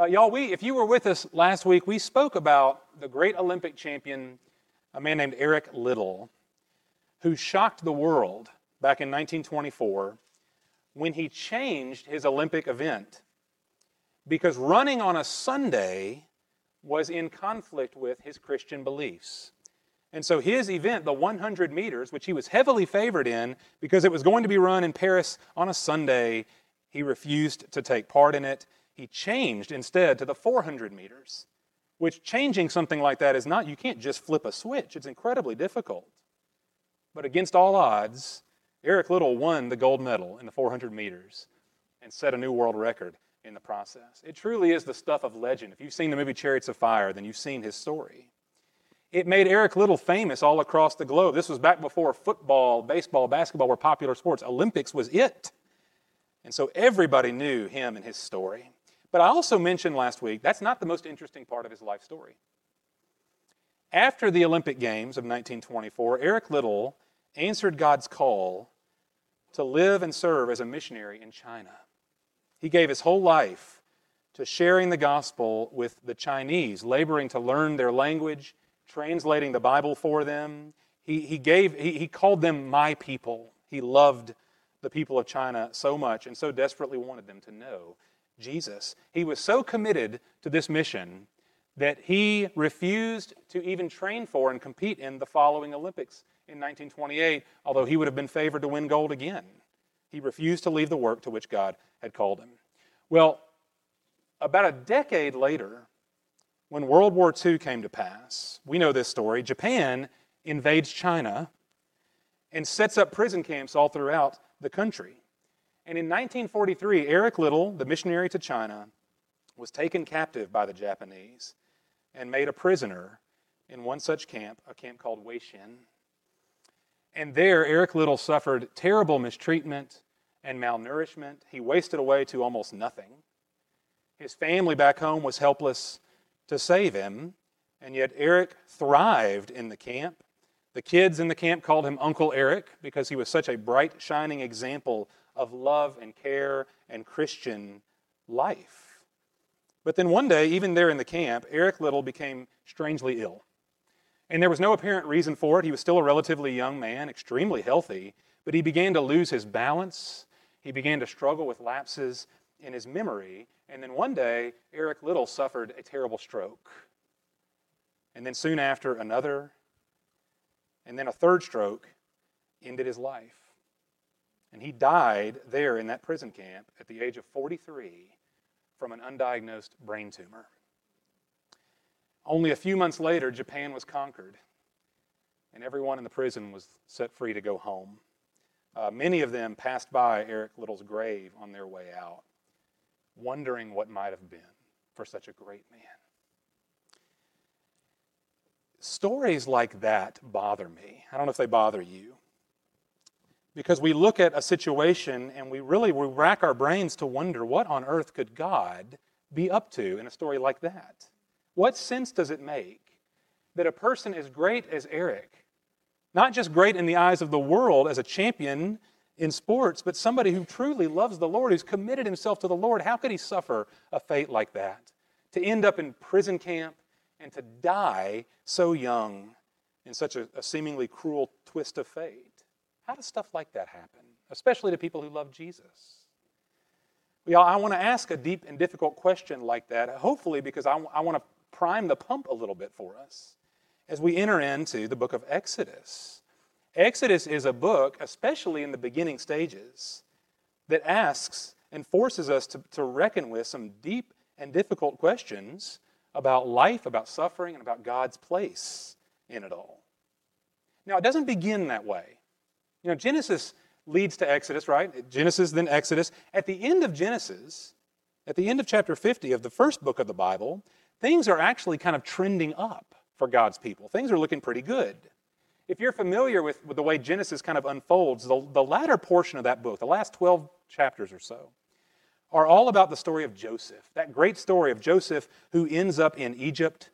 Uh, y'all, we, if you were with us last week, we spoke about the great Olympic champion, a man named Eric Liddell, who shocked the world back in 1924 when he changed his Olympic event because running on a Sunday was in conflict with his Christian beliefs. And so his event, the 100 meters, which he was heavily favored in because it was going to be run in Paris on a Sunday, he refused to take part in it. He changed instead to the 400 meters, which changing something like that is not, you can't just flip a switch. It's incredibly difficult. But against all odds, Eric Liddell won the gold medal in the 400 meters and set a new world record in the process. It truly is the stuff of legend. If you've seen the movie Chariots of Fire, then you've seen his story. It made Eric Liddell famous all across the globe. This was back before football, baseball, basketball were popular sports. Olympics was it. And so everybody knew him and his story. But I also mentioned last week that's not the most interesting part of his life story. After the Olympic Games of 1924, Eric Liddell answered God's call to live and serve as a missionary in China. He gave his whole life to sharing the gospel with the Chinese, laboring to learn their language, translating the Bible for them. He, he, gave, he, he called them my people. He loved the people of China so much and so desperately wanted them to know Jesus. He was so committed to this mission that he refused to even train for and compete in the following Olympics in 1928, although he would have been favored to win gold again. He refused to leave the work to which God had called him. Well, about a decade later, when World War II came to pass, we know this story. Japan invades China and sets up prison camps all throughout the country. And in 1943, Eric Liddell, the missionary to China, was taken captive by the Japanese and made a prisoner in one such camp, a camp called Weihsien. And there, Eric Liddell suffered terrible mistreatment and malnourishment. He wasted away to almost nothing. His family back home was helpless to save him, and yet Eric thrived in the camp. The kids in the camp called him Uncle Eric because he was such a bright, shining example of love and care and Christian life. But then one day, even there in the camp, Eric Liddell became strangely ill. And there was no apparent reason for it. He was still a relatively young man, extremely healthy, but he began to lose his balance. He began to struggle with lapses in his memory. And then one day, Eric Liddell suffered a terrible stroke. And then soon after, another. And then a third stroke ended his life. And he died there in that prison camp at the age of 43 from an undiagnosed brain tumor. Only a few months later, Japan was conquered, and everyone in the prison was set free to go home. Uh, many of them passed by Eric Liddell's grave on their way out, wondering what might have been for such a great man. Stories like that bother me. I don't know if they bother you because we look at a situation and we really we rack our brains to wonder what on earth could God be up to in a story like that? What sense does it make that a person as great as Eric, not just great in the eyes of the world as a champion in sports, but somebody who truly loves the Lord, who's committed himself to the Lord, how could he suffer a fate like that? To end up in prison camp and to die so young in such a, a seemingly cruel twist of fate. How does stuff like that happen, especially to people who love Jesus? Well, I want to ask a deep and difficult question like that, hopefully, because I, I want to prime the pump a little bit for us as we enter into the book of Exodus. Exodus is a book, especially in the beginning stages, that asks and forces us to, to reckon with some deep and difficult questions about life, about suffering, and about God's place in it all. Now, it doesn't begin that way. You know, Genesis leads to Exodus, right? Genesis, then Exodus. At the end of Genesis, at the end of chapter 50 of the first book of the Bible, things are actually kind of trending up for God's people. Things are looking pretty good. If you're familiar with, with the way Genesis kind of unfolds, the, the latter portion of that book, the last 12 chapters or so, are all about the story of Joseph, that great story of Joseph who ends up in Egypt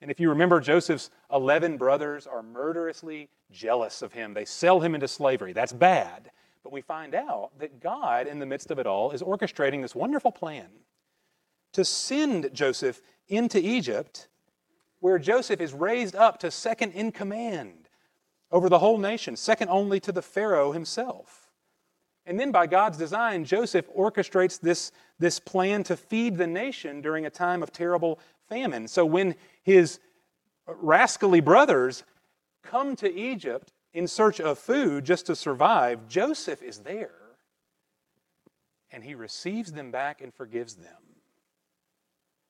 and if you remember, Joseph's 11 brothers are murderously jealous of him. They sell him into slavery. That's bad. But we find out that God, in the midst of it all, is orchestrating this wonderful plan to send Joseph into Egypt, where Joseph is raised up to second in command over the whole nation, second only to the Pharaoh himself. And then, by God's design, Joseph orchestrates this, this plan to feed the nation during a time of terrible famine. So, when his rascally brothers come to Egypt in search of food just to survive, Joseph is there. And he receives them back and forgives them.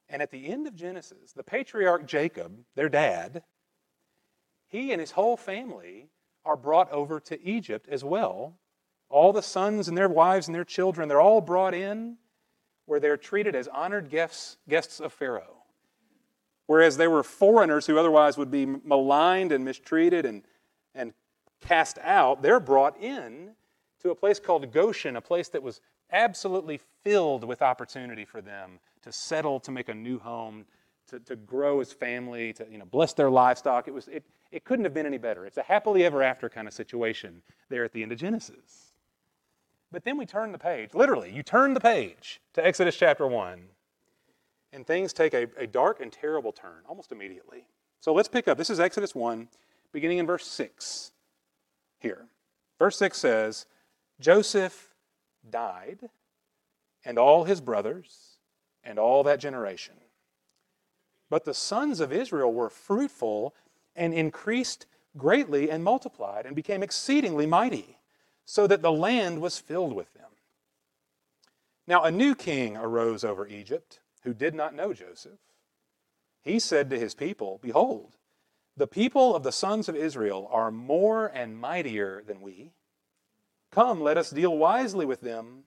And at the end of Genesis, the patriarch Jacob, their dad, he and his whole family are brought over to Egypt as well. All the sons and their wives and their children, they're all brought in where they're treated as honored guests, guests of Pharaoh. Whereas they were foreigners who otherwise would be maligned and mistreated and, and cast out, they're brought in to a place called Goshen, a place that was absolutely filled with opportunity for them to settle, to make a new home, to, to grow as family, to you know, bless their livestock. It, was, it, it couldn't have been any better. It's a happily ever after kind of situation there at the end of Genesis. But then we turn the page. Literally, you turn the page to Exodus chapter 1, and things take a, a dark and terrible turn almost immediately. So let's pick up. This is Exodus 1, beginning in verse 6 here. Verse 6 says, Joseph died, and all his brothers, and all that generation. But the sons of Israel were fruitful and increased greatly and multiplied and became exceedingly mighty, so that the land was filled with them. Now a new king arose over Egypt who did not know Joseph. He said to his people, Behold, the people of the sons of Israel are more and mightier than we. Come, let us deal wisely with them,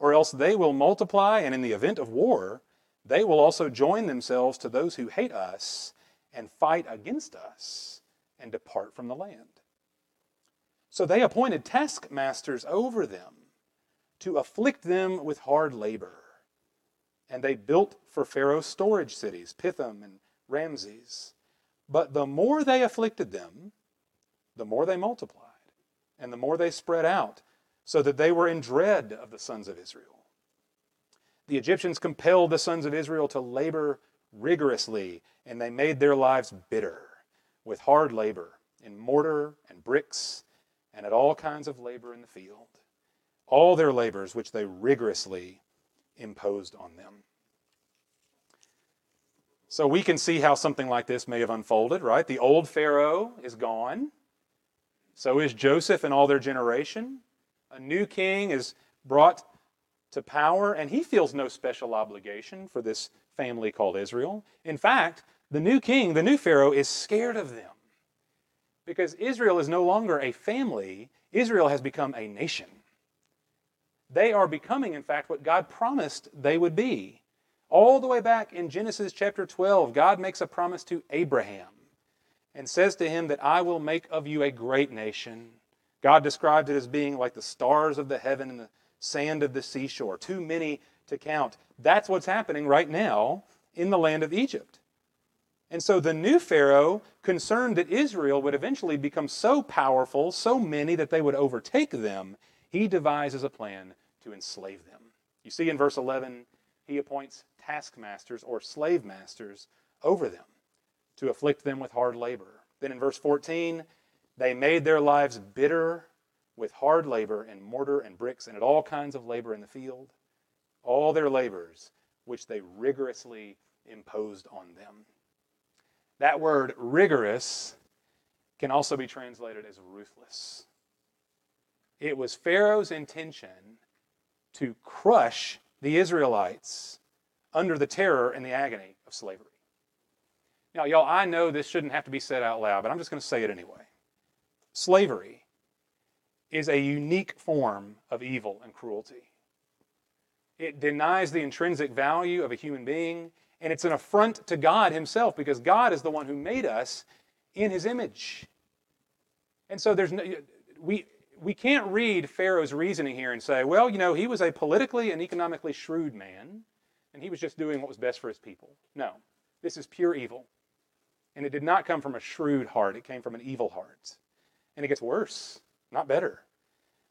or else they will multiply, and in the event of war, they will also join themselves to those who hate us and fight against us and depart from the land. So they appointed taskmasters over them to afflict them with hard labor. And they built for Pharaoh storage cities, Pithom and Ramses. But the more they afflicted them, the more they multiplied, and the more they spread out, so that they were in dread of the sons of Israel. The Egyptians compelled the sons of Israel to labor rigorously, and they made their lives bitter with hard labor in mortar and bricks and at all kinds of labor in the field. All their labors which they rigorously imposed on them. So we can see how something like this may have unfolded, right? The old Pharaoh is gone. So is Joseph and all their generation. A new king is brought to power, and he feels no special obligation for this family called Israel. In fact, the new king, the new Pharaoh, is scared of them because Israel is no longer a family, Israel has become a nation. They are becoming, in fact, what God promised they would be all the way back in Genesis chapter 12, God makes a promise to Abraham and says to him that I will make of you a great nation. God described it as being like the stars of the heaven and the sand of the seashore, too many to count. That's what's happening right now in the land of Egypt. And so the new Pharaoh, concerned that Israel would eventually become so powerful, so many that they would overtake them, he devises a plan to enslave them. You see in verse 11, he appoints taskmasters or slave masters over them to afflict them with hard labor. Then in verse 14, they made their lives bitter with hard labor and mortar and bricks and at all kinds of labor in the field, all their labors which they rigorously imposed on them. That word rigorous can also be translated as ruthless. It was Pharaoh's intention to crush the Israelites under the terror and the agony of slavery. Now, y'all, I know this shouldn't have to be said out loud, but I'm just going to say it anyway. Slavery is a unique form of evil and cruelty. It denies the intrinsic value of a human being, and it's an affront to God Himself because God is the one who made us in His image. And so there's no, we, we can't read Pharaoh's reasoning here and say, well, you know, he was a politically and economically shrewd man and he was just doing what was best for his people. No, this is pure evil. And it did not come from a shrewd heart, it came from an evil heart. And it gets worse, not better.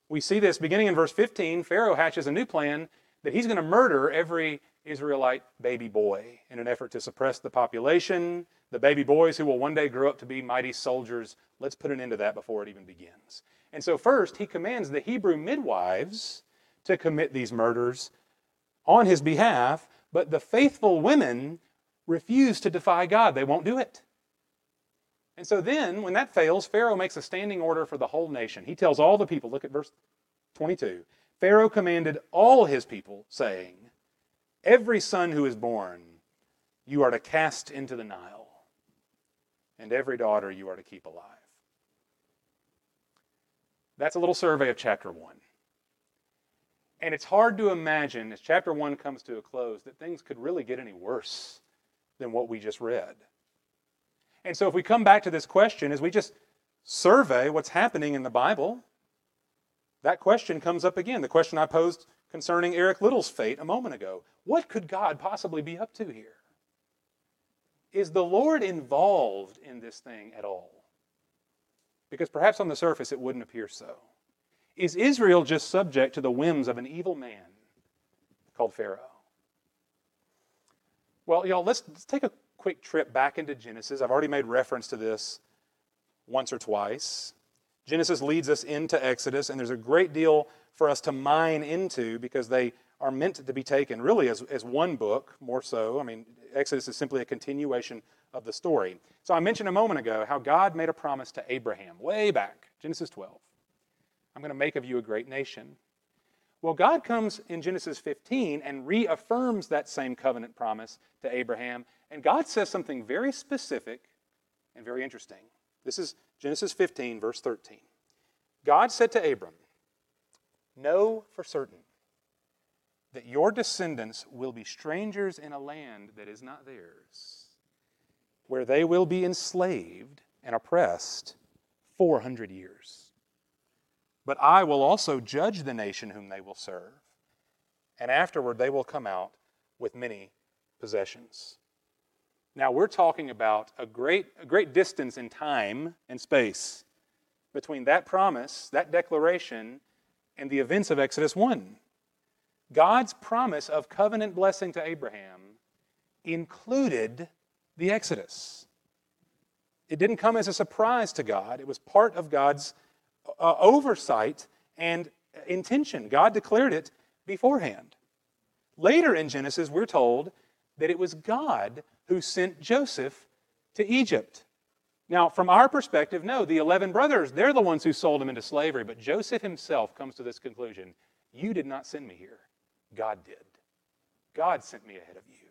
We see this beginning in verse 15. Pharaoh hatches a new plan that he's going to murder every Israelite baby boy in an effort to suppress the population, the baby boys who will one day grow up to be mighty soldiers. Let's put an end to that before it even begins. And so, first, he commands the Hebrew midwives to commit these murders on his behalf, but the faithful women refuse to defy God. They won't do it. And so then, when that fails, Pharaoh makes a standing order for the whole nation. He tells all the people, look at verse 22. Pharaoh commanded all his people, saying, Every son who is born, you are to cast into the Nile, and every daughter you are to keep alive. That's a little survey of chapter 1. And it's hard to imagine, as chapter 1 comes to a close, that things could really get any worse than what we just read. And so, if we come back to this question, as we just survey what's happening in the Bible, that question comes up again. The question I posed concerning Eric Liddell's fate a moment ago. What could God possibly be up to here? Is the Lord involved in this thing at all? Because perhaps on the surface it wouldn't appear so. Is Israel just subject to the whims of an evil man called Pharaoh? Well, y'all, let's, let's take a quick trip back into Genesis. I've already made reference to this once or twice. Genesis leads us into Exodus, and there's a great deal for us to mine into because they are meant to be taken really as, as one book, more so. I mean, Exodus is simply a continuation of the story. So I mentioned a moment ago how God made a promise to Abraham way back, Genesis 12. I'm going to make of you a great nation. Well, God comes in Genesis 15 and reaffirms that same covenant promise to Abraham, and God says something very specific and very interesting. This is Genesis 15, verse 13. God said to Abram, Know for certain that your descendants will be strangers in a land that is not theirs, where they will be enslaved and oppressed 400 years. But I will also judge the nation whom they will serve, and afterward they will come out with many possessions. Now we're talking about a great, a great distance in time and space between that promise, that declaration, and the events of Exodus 1. God's promise of covenant blessing to Abraham included the Exodus. It didn't come as a surprise to God, it was part of God's uh, oversight and intention. God declared it beforehand. Later in Genesis, we're told that it was God who sent Joseph to Egypt. Now, from our perspective, no, the 11 brothers, they're the ones who sold him into slavery. But Joseph himself comes to this conclusion You did not send me here, God did. God sent me ahead of you.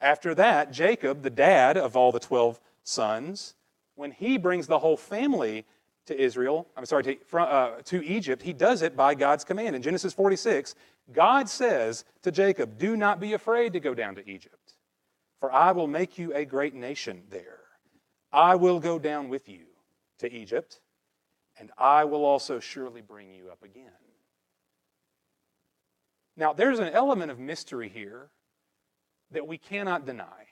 After that, Jacob, the dad of all the 12 sons, when he brings the whole family to Israel, I'm sorry, to, uh, to Egypt, he does it by God's command. In Genesis 46, God says to Jacob, Do not be afraid to go down to Egypt, for I will make you a great nation there. I will go down with you to Egypt, and I will also surely bring you up again. Now, there's an element of mystery here that we cannot deny.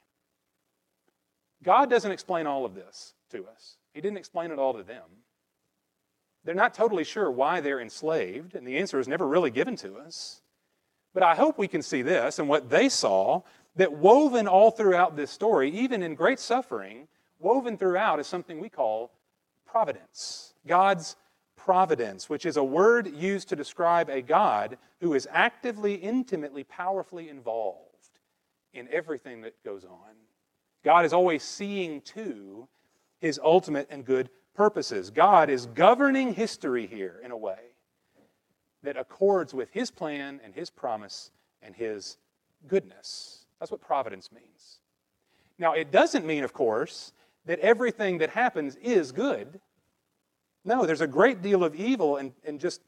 God doesn't explain all of this to us, He didn't explain it all to them. They're not totally sure why they're enslaved, and the answer is never really given to us. But I hope we can see this and what they saw that woven all throughout this story, even in great suffering, woven throughout is something we call providence. God's providence, which is a word used to describe a God who is actively, intimately, powerfully involved in everything that goes on. God is always seeing to his ultimate and good purposes. God is governing history here in a way that accords with his plan and his promise and his goodness. That's what providence means. Now, it doesn't mean, of course, that everything that happens is good. No, there's a great deal of evil and, and just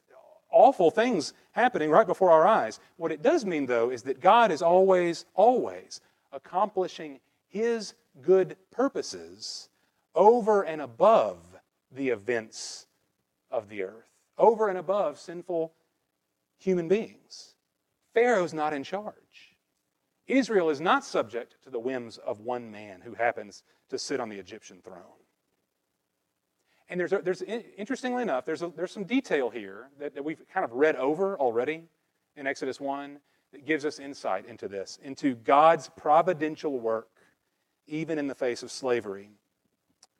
awful things happening right before our eyes. What it does mean, though, is that God is always, always accomplishing His good purposes over and above the events of the earth, over and above sinful human beings. Pharaoh's not in charge. Israel is not subject to the whims of one man who happens to sit on the Egyptian throne. And there's, a, there's interestingly enough, there's, a, there's some detail here that, that we've kind of read over already in Exodus 1 that gives us insight into this, into God's providential work, even in the face of slavery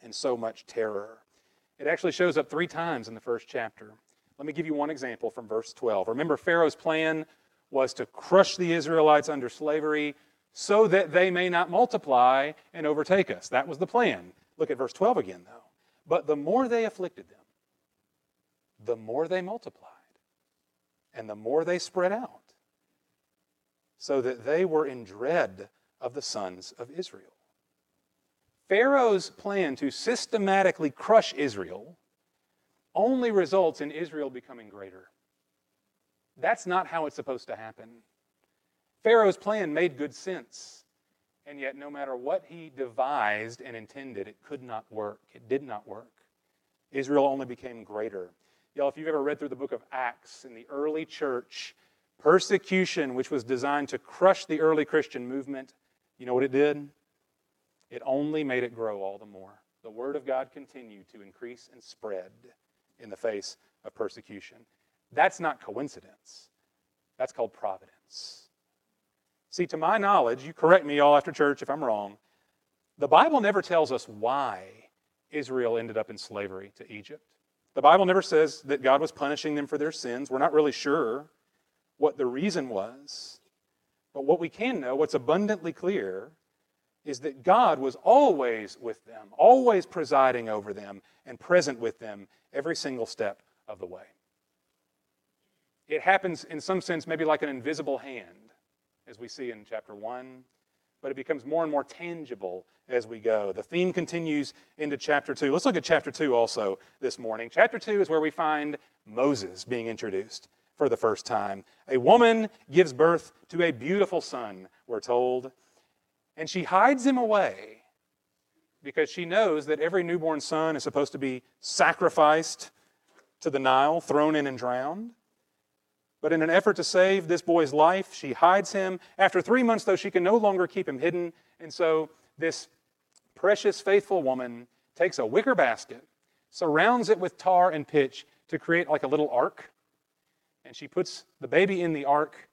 and so much terror. It actually shows up three times in the first chapter. Let me give you one example from verse 12. Remember, Pharaoh's plan was to crush the Israelites under slavery so that they may not multiply and overtake us. That was the plan. Look at verse 12 again, though. But the more they afflicted them, the more they multiplied, and the more they spread out, so that they were in dread of the sons of Israel. Pharaoh's plan to systematically crush Israel only results in Israel becoming greater. That's not how it's supposed to happen. Pharaoh's plan made good sense, and yet, no matter what he devised and intended, it could not work. It did not work. Israel only became greater. Y'all, if you've ever read through the book of Acts in the early church, persecution, which was designed to crush the early Christian movement, you know what it did? It only made it grow all the more. The Word of God continued to increase and spread in the face of persecution. That's not coincidence, that's called providence. See, to my knowledge, you correct me all after church if I'm wrong, the Bible never tells us why Israel ended up in slavery to Egypt. The Bible never says that God was punishing them for their sins. We're not really sure what the reason was. But what we can know, what's abundantly clear, is that God was always with them, always presiding over them, and present with them every single step of the way. It happens in some sense, maybe like an invisible hand, as we see in chapter 1, but it becomes more and more tangible as we go. The theme continues into chapter 2. Let's look at chapter 2 also this morning. Chapter 2 is where we find Moses being introduced for the first time. A woman gives birth to a beautiful son, we're told, and she hides him away because she knows that every newborn son is supposed to be sacrificed to the Nile, thrown in and drowned. But in an effort to save this boy's life, she hides him. After three months, though, she can no longer keep him hidden. And so this precious, faithful woman takes a wicker basket, surrounds it with tar and pitch to create like a little ark and she puts the baby in the ark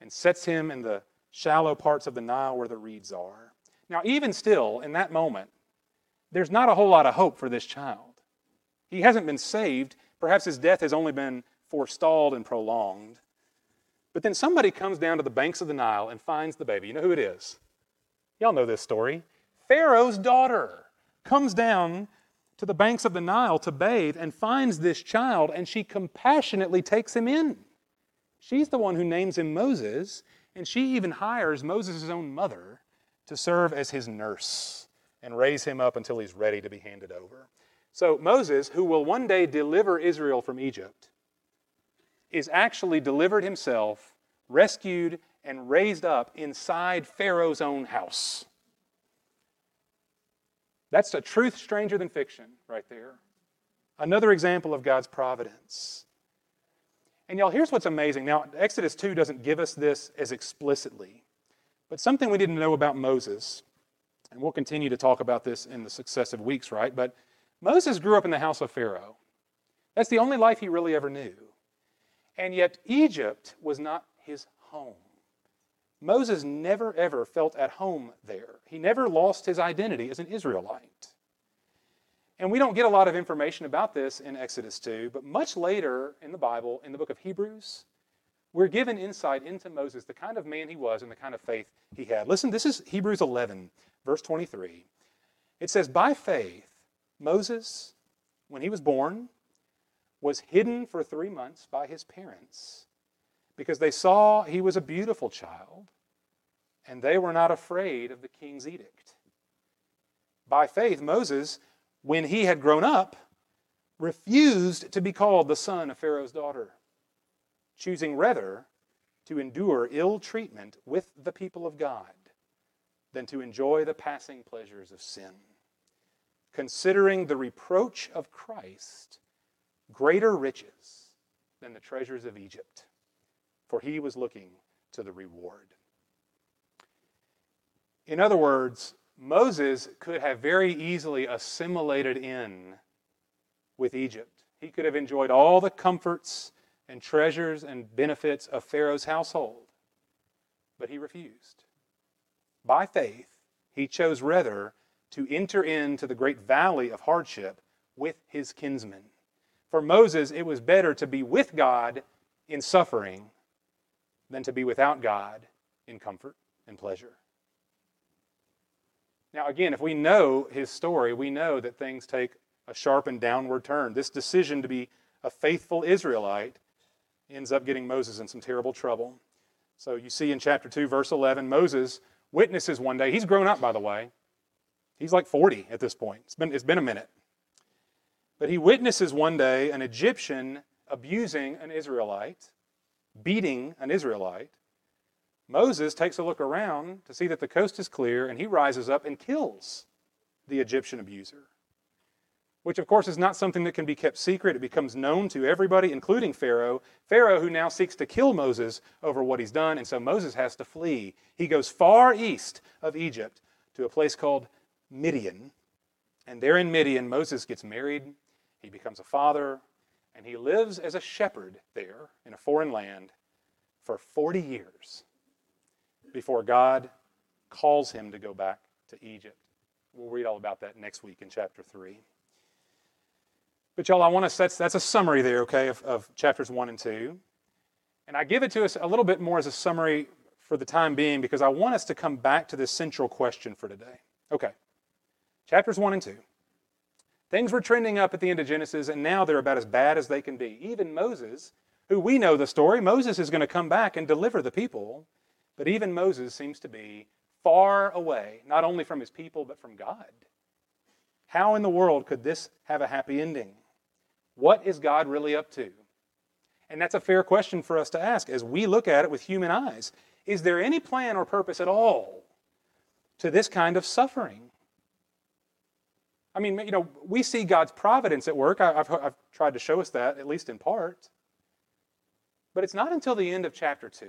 and sets him in the shallow parts of the Nile where the reeds are. Now, even still, in that moment, there's not a whole lot of hope for this child. He hasn't been saved. Perhaps his death has only been forestalled and prolonged. But then somebody comes down to the banks of the Nile and finds the baby. You know who it is? Y'all know this story. Pharaoh's daughter comes down to the banks of the Nile to bathe and finds this child, and she compassionately takes him in. She's the one who names him Moses, and she even hires Moses' own mother to serve as his nurse and raise him up until he's ready to be handed over. So, Moses, who will one day deliver Israel from Egypt, is actually delivered himself, rescued, and raised up inside Pharaoh's own house. That's a truth stranger than fiction right there. Another example of God's providence. And y'all, here's what's amazing. Now, Exodus 2 doesn't give us this as explicitly, but something we didn't know about Moses, and we'll continue to talk about this in the successive weeks, right? But Moses grew up in the house of Pharaoh. That's the only life he really ever knew. And yet, Egypt was not his home. Moses never ever felt at home there. He never lost his identity as an Israelite. And we don't get a lot of information about this in Exodus 2, but much later in the Bible, in the book of Hebrews, we're given insight into Moses, the kind of man he was and the kind of faith he had. Listen, this is Hebrews 11, verse 23. It says, By faith, Moses, when he was born, was hidden for three months by his parents because they saw he was a beautiful child and they were not afraid of the king's edict. By faith, Moses, when he had grown up, refused to be called the son of Pharaoh's daughter, choosing rather to endure ill treatment with the people of God than to enjoy the passing pleasures of sin, considering the reproach of Christ greater riches than the treasures of Egypt for he was looking to the reward. In other words, Moses could have very easily assimilated in with Egypt. He could have enjoyed all the comforts and treasures and benefits of Pharaoh's household. but he refused. By faith, he chose rather to enter into the great valley of hardship with his kinsmen. For Moses, it was better to be with God in suffering than to be without God in comfort and pleasure. Now, again, if we know his story, we know that things take a sharp and downward turn. This decision to be a faithful Israelite ends up getting Moses in some terrible trouble. So you see in chapter 2, verse 11, Moses witnesses one day. He's grown up, by the way. He's like 40 at this point. It's been, it's been a minute. But he witnesses one day an Egyptian abusing an Israelite, beating an Israelite. Moses takes a look around to see that the coast is clear, and he rises up and kills the Egyptian abuser which of course is not something that can be kept secret. It becomes known to everybody, including Pharaoh. Pharaoh, who now seeks to kill Moses over what he's done, and so Moses has to flee. He goes far east of Egypt to a place called Midian. And there in Midian, Moses gets married, he becomes a father, and he lives as a shepherd there in a foreign land for 40 years before God calls him to go back to Egypt. We'll read all about that next week in chapter 3. But y'all, I want to set that's a summary there, okay, of, of chapters one and two. And I give it to us a little bit more as a summary for the time being because I want us to come back to this central question for today. Okay. Chapters one and two. Things were trending up at the end of Genesis, and now they're about as bad as they can be. Even Moses, who we know the story, Moses is going to come back and deliver the people, but even Moses seems to be far away, not only from his people, but from God. How in the world could this have a happy ending? What is God really up to? And that's a fair question for us to ask as we look at it with human eyes. Is there any plan or purpose at all to this kind of suffering? I mean, you know, we see God's providence at work. I've, I've tried to show us that, at least in part. But it's not until the end of chapter 2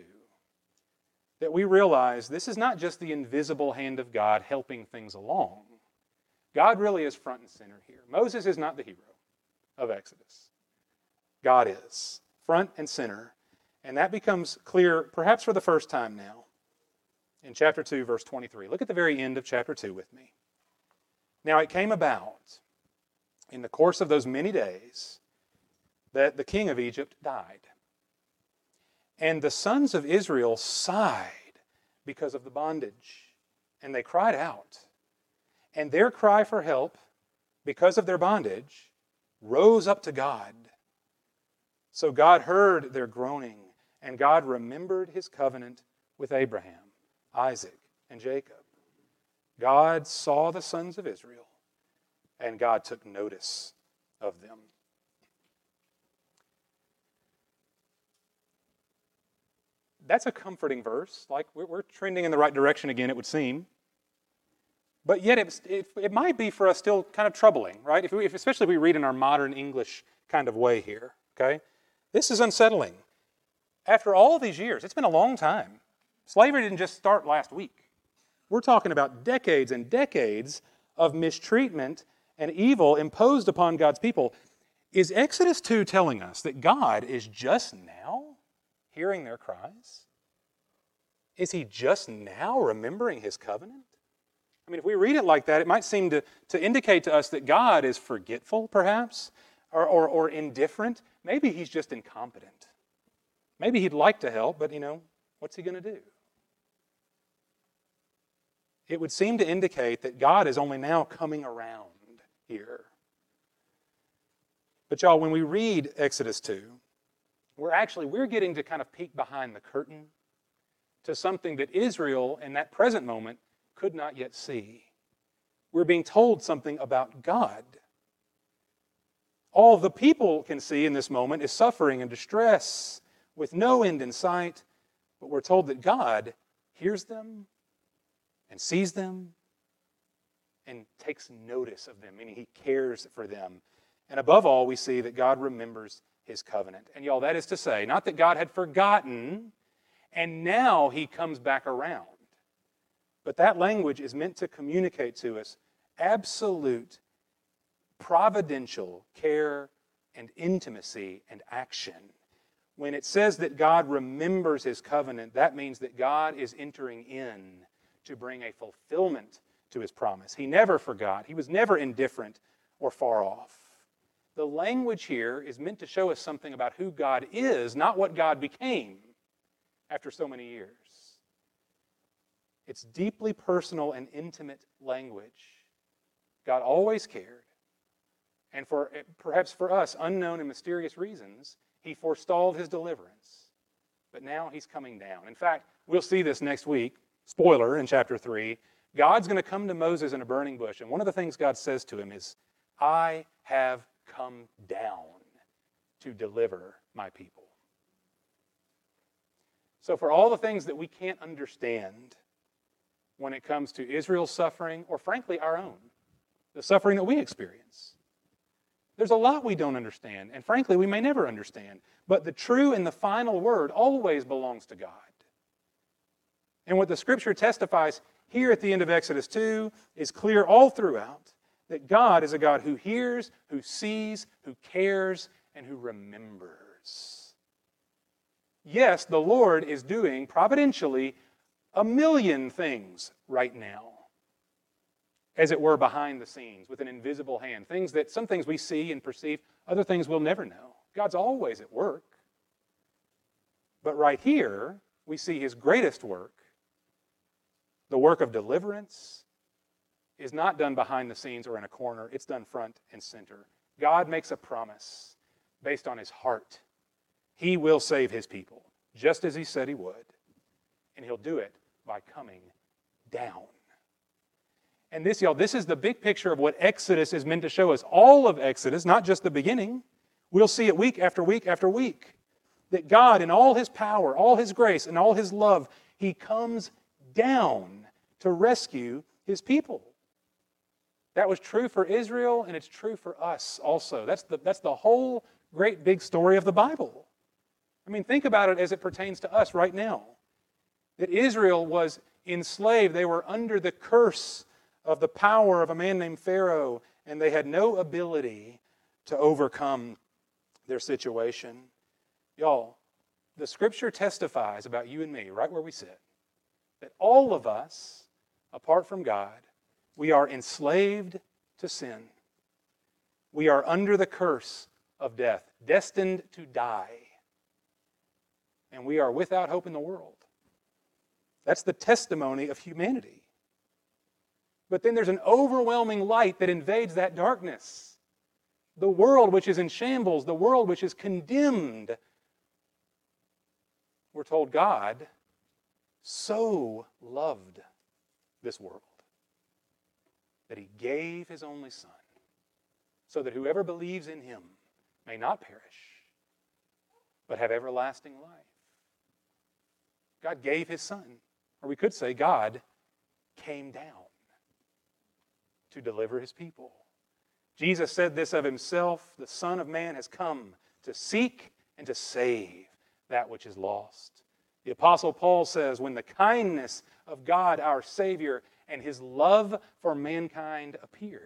that we realize this is not just the invisible hand of God helping things along. God really is front and center here. Moses is not the hero of Exodus. God is front and center. And that becomes clear perhaps for the first time now in chapter 2, verse 23. Look at the very end of chapter 2 with me. Now it came about in the course of those many days that the king of Egypt died. And the sons of Israel sighed because of the bondage, and they cried out. And their cry for help, because of their bondage, rose up to God. So God heard their groaning, and God remembered his covenant with Abraham, Isaac, and Jacob. God saw the sons of Israel, and God took notice of them. That's a comforting verse. Like we're trending in the right direction again, it would seem. But yet, it, it, it, might be for us still kind of troubling, right? If we, if, especially if we read in our modern English kind of way here, okay? This is unsettling. After all these years, it's been a long time. Slavery didn't just start last week. We're talking about decades and decades of mistreatment and evil imposed upon God's people. Is Exodus 2 telling us that God is just now hearing their cries? Is he just now remembering his covenant? I mean, if we read it like that, it might seem to, to indicate to us that God is forgetful, perhaps, or, or, or indifferent. Maybe he's just incompetent. Maybe he'd like to help, but, you know, what's he going to do? It would seem to indicate that God is only now coming around here. But y'all, when we read Exodus 2, we're actually we're getting to kind of peek behind the curtain to something that Israel in that present moment could not yet see. We're being told something about God. All the people can see in this moment is suffering and distress with no end in sight, but we're told that God hears them and sees them and takes notice of them, meaning he cares for them. And above all, we see that God remembers his covenant. And y'all, that is to say, not that God had forgotten and now he comes back around. But that language is meant to communicate to us absolute providential care and intimacy and action. when it says that God remembers his covenant, that means that God is entering in to bring a fulfillment to his promise. He never forgot, he was never indifferent or far off. The language here is meant to show us something about who God is, not what God became after so many years. It's deeply personal and intimate language. God always cared. And for eh, perhaps for us, unknown and mysterious reasons, he forestalled his deliverance. But now he's coming down. In fact, we'll see this next week. Spoiler in chapter 3. God's going to come to Moses in a burning bush. And one of the things God says to him is, I have come down to deliver my people. So, for all the things that we can't understand when it comes to Israel's suffering, or frankly our own, the suffering that we experience, there's a lot we don't understand, and frankly, we may never understand. But the true and the final word always belongs to God. And what the scripture testifies here at the end of Exodus 2 is clear all throughout that God is a God who hears, who sees, who cares, and who remembers. Yes, the Lord is doing providentially a million things right now as it were, behind the scenes with an invisible hand. Things that some things we see and perceive, other things we'll never know. God's always at work. But right here, we see his greatest work. The work of deliverance is not done behind the scenes or in a corner, it's done front and center. God makes a promise based on his heart. He will save his people, just as he said he would. And he'll do it by coming down. And this, y'all, this is the big picture of what Exodus is meant to show us. All of Exodus, not just the beginning. We'll see it week after week after week. That God, in all his power, all his grace, and all his love, he comes down to rescue his people. That was true for Israel, and it's true for us also. That's the, that's the whole great big story of the Bible. I mean, think about it as it pertains to us right now. That Israel was enslaved, they were under the curse of the power of a man named Pharaoh, and they had no ability to overcome their situation. Y'all, the scripture testifies about you and me, right where we sit, that all of us, apart from God, we are enslaved to sin. We are under the curse of death, destined to die. And we are without hope in the world. That's the testimony of humanity. But then there's an overwhelming light that invades that darkness. The world which is in shambles, the world which is condemned. We're told God so loved this world that he gave his only Son so that whoever believes in him may not perish, but have everlasting life. God gave his Son, or we could say, God came down to deliver his people. Jesus said this of himself the Son of Man has come to seek and to save that which is lost. The Apostle Paul says, When the kindness of God our Savior and his love for mankind appeared,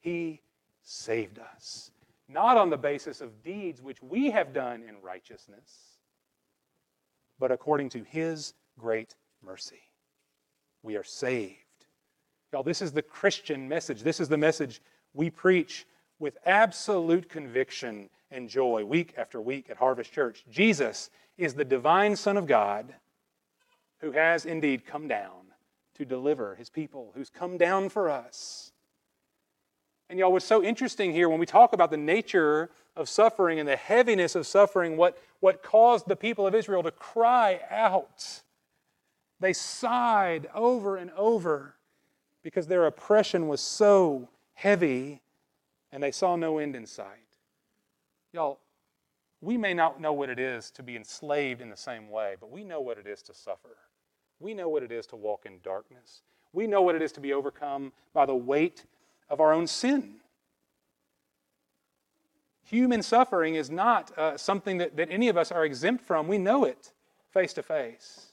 he saved us. Not on the basis of deeds which we have done in righteousness, but according to his great mercy. We are saved Y'all, this is the Christian message. This is the message we preach with absolute conviction and joy week after week at Harvest Church. Jesus is the divine Son of God who has indeed come down to deliver his people, who's come down for us. And y'all, what's so interesting here when we talk about the nature of suffering and the heaviness of suffering, what, what caused the people of Israel to cry out. They sighed over and over because their oppression was so heavy and they saw no end in sight. Y'all, we may not know what it is to be enslaved in the same way, but we know what it is to suffer. We know what it is to walk in darkness. We know what it is to be overcome by the weight of our own sin. Human suffering is not uh, something that, that any of us are exempt from. We know it face to face.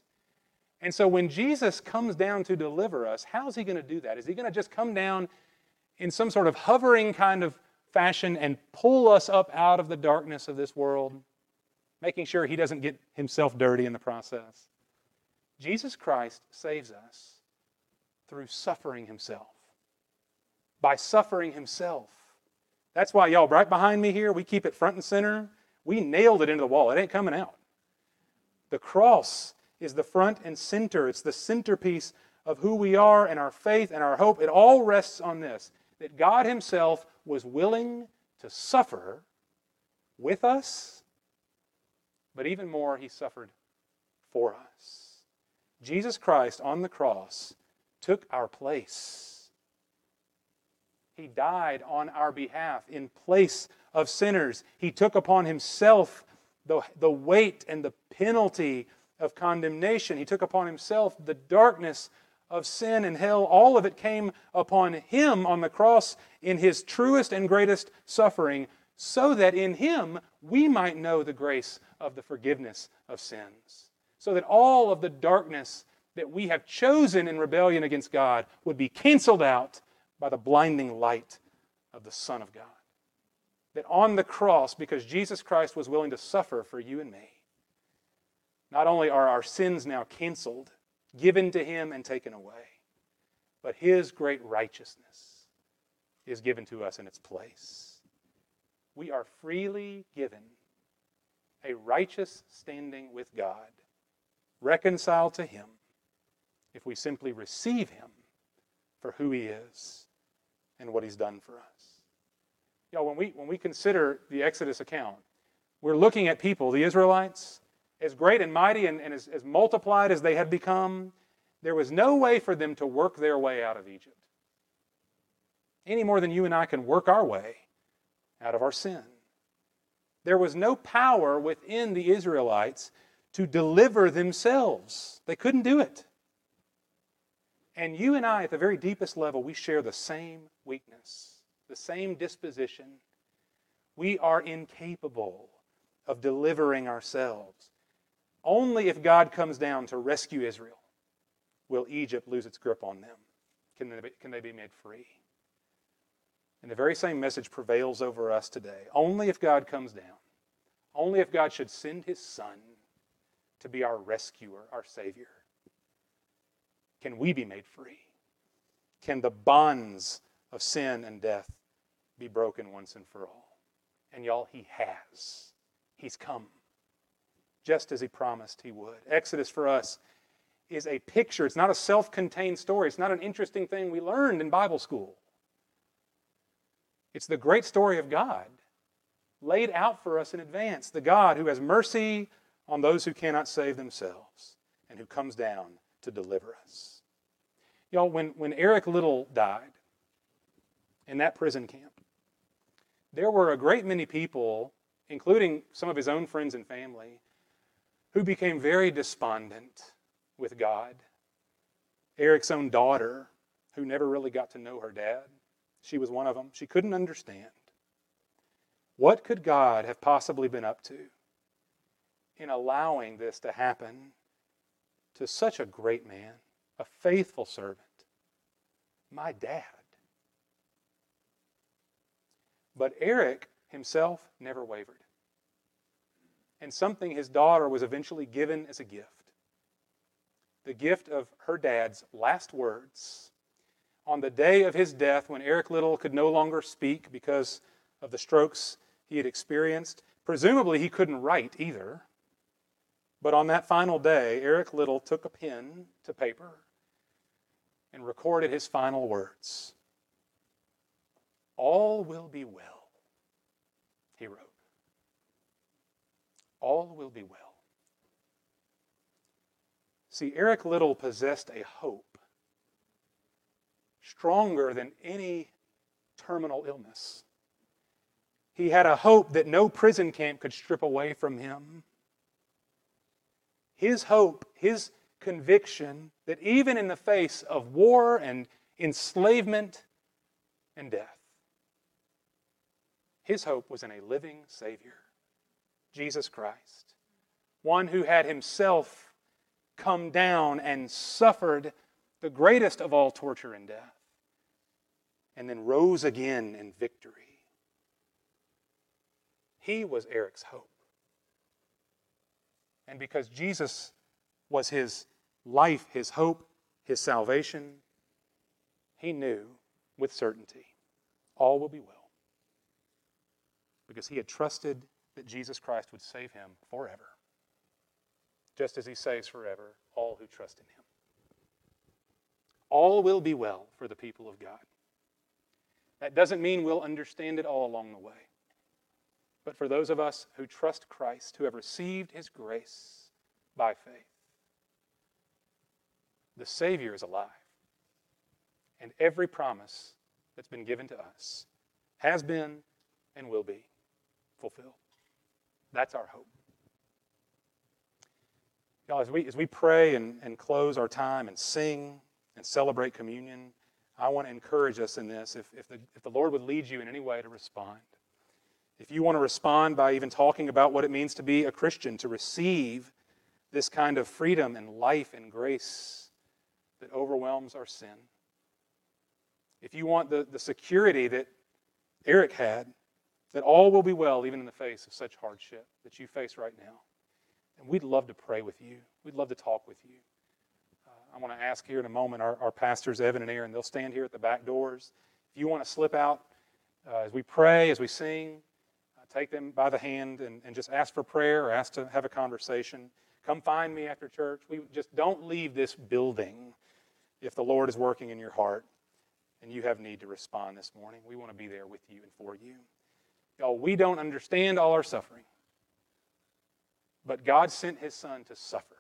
And so when Jesus comes down to deliver us, how's he going to do that? Is he going to just come down in some sort of hovering kind of fashion and pull us up out of the darkness of this world? making sure he doesn't get himself dirty in the process. Jesus Christ saves us through suffering himself. By suffering himself. That's why, y'all, right behind me here, we keep it front and center. We nailed it into the wall. It ain't coming out. The cross is the front and center, it's the centerpiece of who we are and our faith and our hope. It all rests on this that God Himself was willing to suffer with us, but even more, He suffered for us. Jesus Christ on the cross took our place. He died on our behalf in place of sinners. He took upon himself the, the weight and the penalty of condemnation. He took upon himself the darkness of sin and hell. All of it came upon him on the cross in his truest and greatest suffering, so that in him we might know the grace of the forgiveness of sins. So that all of the darkness that we have chosen in rebellion against God would be canceled out by the blinding light of the Son of God. That on the cross, because Jesus Christ was willing to suffer for you and me, not only are our sins now canceled, given to him, and taken away, but his great righteousness is given to us in its place. We are freely given a righteous standing with God, reconciled to him, if we simply receive him for who he is and what he's done for us. Y'all, when we, when we consider the Exodus account, we're looking at people, the Israelites, as great and mighty and, and as, as multiplied as they had become, there was no way for them to work their way out of Egypt. Any more than you and I can work our way out of our sin. There was no power within the Israelites to deliver themselves. They couldn't do it. And you and I, at the very deepest level, we share the same weakness, the same disposition. We are incapable of delivering ourselves. Only if God comes down to rescue Israel will Egypt lose its grip on them. Can they be, can they be made free? And the very same message prevails over us today. Only if God comes down, only if God should send his Son to be our rescuer, our Savior, can we be made free. Can the bonds of sin and death be broken once and for all? And y'all, he has. He's come just as he promised he would. Exodus for us is a picture. It's not a self contained story. It's not an interesting thing we learned in Bible school. It's the great story of God laid out for us in advance. The God who has mercy on those who cannot save themselves and who comes down to deliver us. Y'all, when, when Eric Liddell died in that prison camp, there were a great many people, including some of his own friends and family, who became very despondent with God. Eric's own daughter, who never really got to know her dad, she was one of them. She couldn't understand. What could God have possibly been up to in allowing this to happen to such a great man, a faithful servant, my dad? But Eric himself never wavered and something his daughter was eventually given as a gift the gift of her dad's last words on the day of his death when Eric Liddell could no longer speak because of the strokes he had experienced. Presumably, he couldn't write either. But on that final day, Eric Liddell took a pen to paper and recorded his final words All will be well, he wrote all will be well. See, Eric Liddell possessed a hope stronger than any terminal illness. He had a hope that no prison camp could strip away from him. His hope, his conviction that even in the face of war and enslavement and death, his hope was in a living Savior. Jesus Christ, one who had himself come down and suffered the greatest of all torture and death, and then rose again in victory. He was Eric's hope. And because Jesus was his life, his hope, his salvation, he knew with certainty all will be well. Because he had trusted that Jesus Christ would save him forever, just as he saves forever all who trust in him. All will be well for the people of God. That doesn't mean we'll understand it all along the way. But for those of us who trust Christ, who have received his grace by faith, the Savior is alive. And every promise that's been given to us has been and will be fulfilled. That's our hope. Y'all, as we, as we pray and, and close our time and sing and celebrate communion, I want to encourage us in this. If, if, the, if the Lord would lead you in any way to respond, if you want to respond by even talking about what it means to be a Christian, to receive this kind of freedom and life and grace that overwhelms our sin, if you want the, the security that Eric had, that all will be well even in the face of such hardship that you face right now. And we'd love to pray with you. We'd love to talk with you. Uh, I want to ask here in a moment our, our pastors, Evan and Aaron, they'll stand here at the back doors. If you want to slip out uh, as we pray, as we sing, take them by the hand and, and just ask for prayer or ask to have a conversation. Come find me after church. We just don't leave this building if the Lord is working in your heart and you have need to respond this morning. We want to be there with you and for you. Y'all, we don't understand all our suffering, but God sent his son to suffer.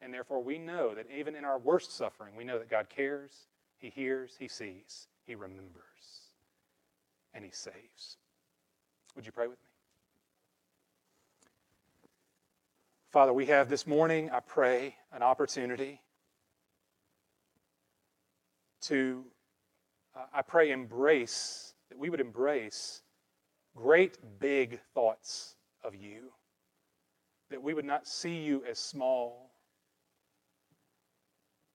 And therefore, we know that even in our worst suffering, we know that God cares, he hears, he sees, he remembers, and he saves. Would you pray with me? Father, we have this morning, I pray, an opportunity to, uh, I pray, embrace, that we would embrace great big thoughts of you, that we would not see you as small,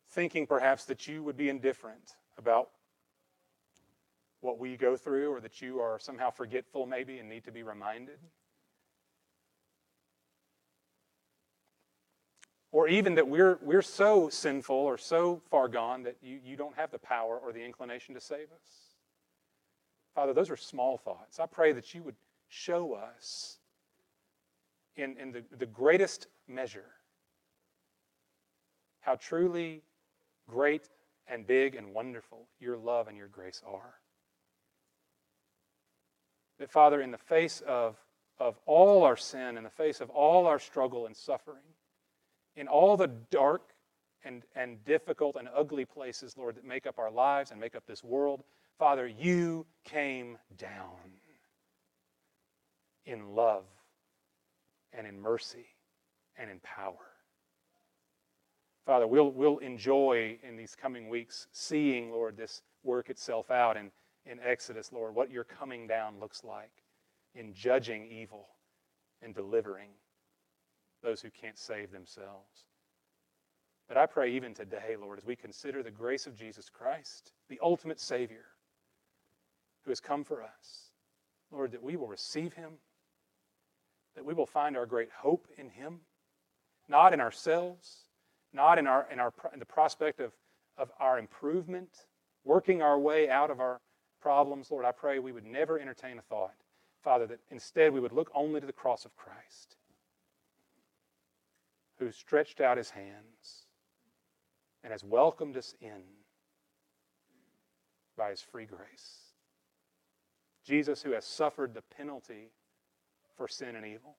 thinking perhaps that you would be indifferent about what we go through or that you are somehow forgetful maybe and need to be reminded. Or even that we're, we're so sinful or so far gone that you, you don't have the power or the inclination to save us. Father, those are small thoughts. I pray that you would show us in, in the, the greatest measure how truly great and big and wonderful your love and your grace are. That, Father, in the face of, of all our sin, in the face of all our struggle and suffering, in all the dark and, and difficult and ugly places, Lord, that make up our lives and make up this world, Father, you came down in love and in mercy and in power. Father, we'll, we'll enjoy in these coming weeks seeing, Lord, this work itself out in, in Exodus, Lord, what your coming down looks like in judging evil and delivering those who can't save themselves. But I pray even today, Lord, as we consider the grace of Jesus Christ, the ultimate Savior who has come for us, Lord, that we will receive him, that we will find our great hope in him, not in ourselves, not in, our, in, our, in the prospect of, of our improvement, working our way out of our problems. Lord, I pray we would never entertain a thought, Father, that instead we would look only to the cross of Christ, who stretched out his hands and has welcomed us in by his free grace. Jesus, who has suffered the penalty for sin and evil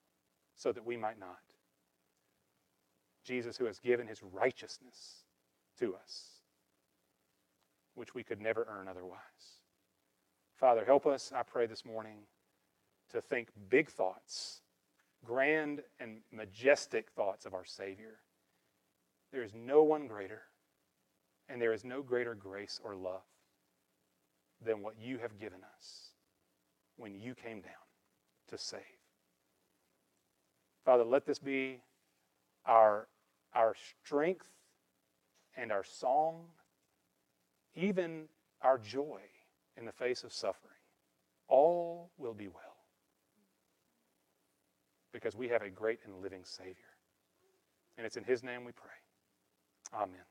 so that we might not. Jesus, who has given his righteousness to us, which we could never earn otherwise. Father, help us, I pray this morning, to think big thoughts, grand and majestic thoughts of our Savior. There is no one greater and there is no greater grace or love than what you have given us when you came down to save. Father, let this be our, our strength and our song, even our joy in the face of suffering. All will be well. because we have a great and living Savior. And it's in His name we pray. Amen.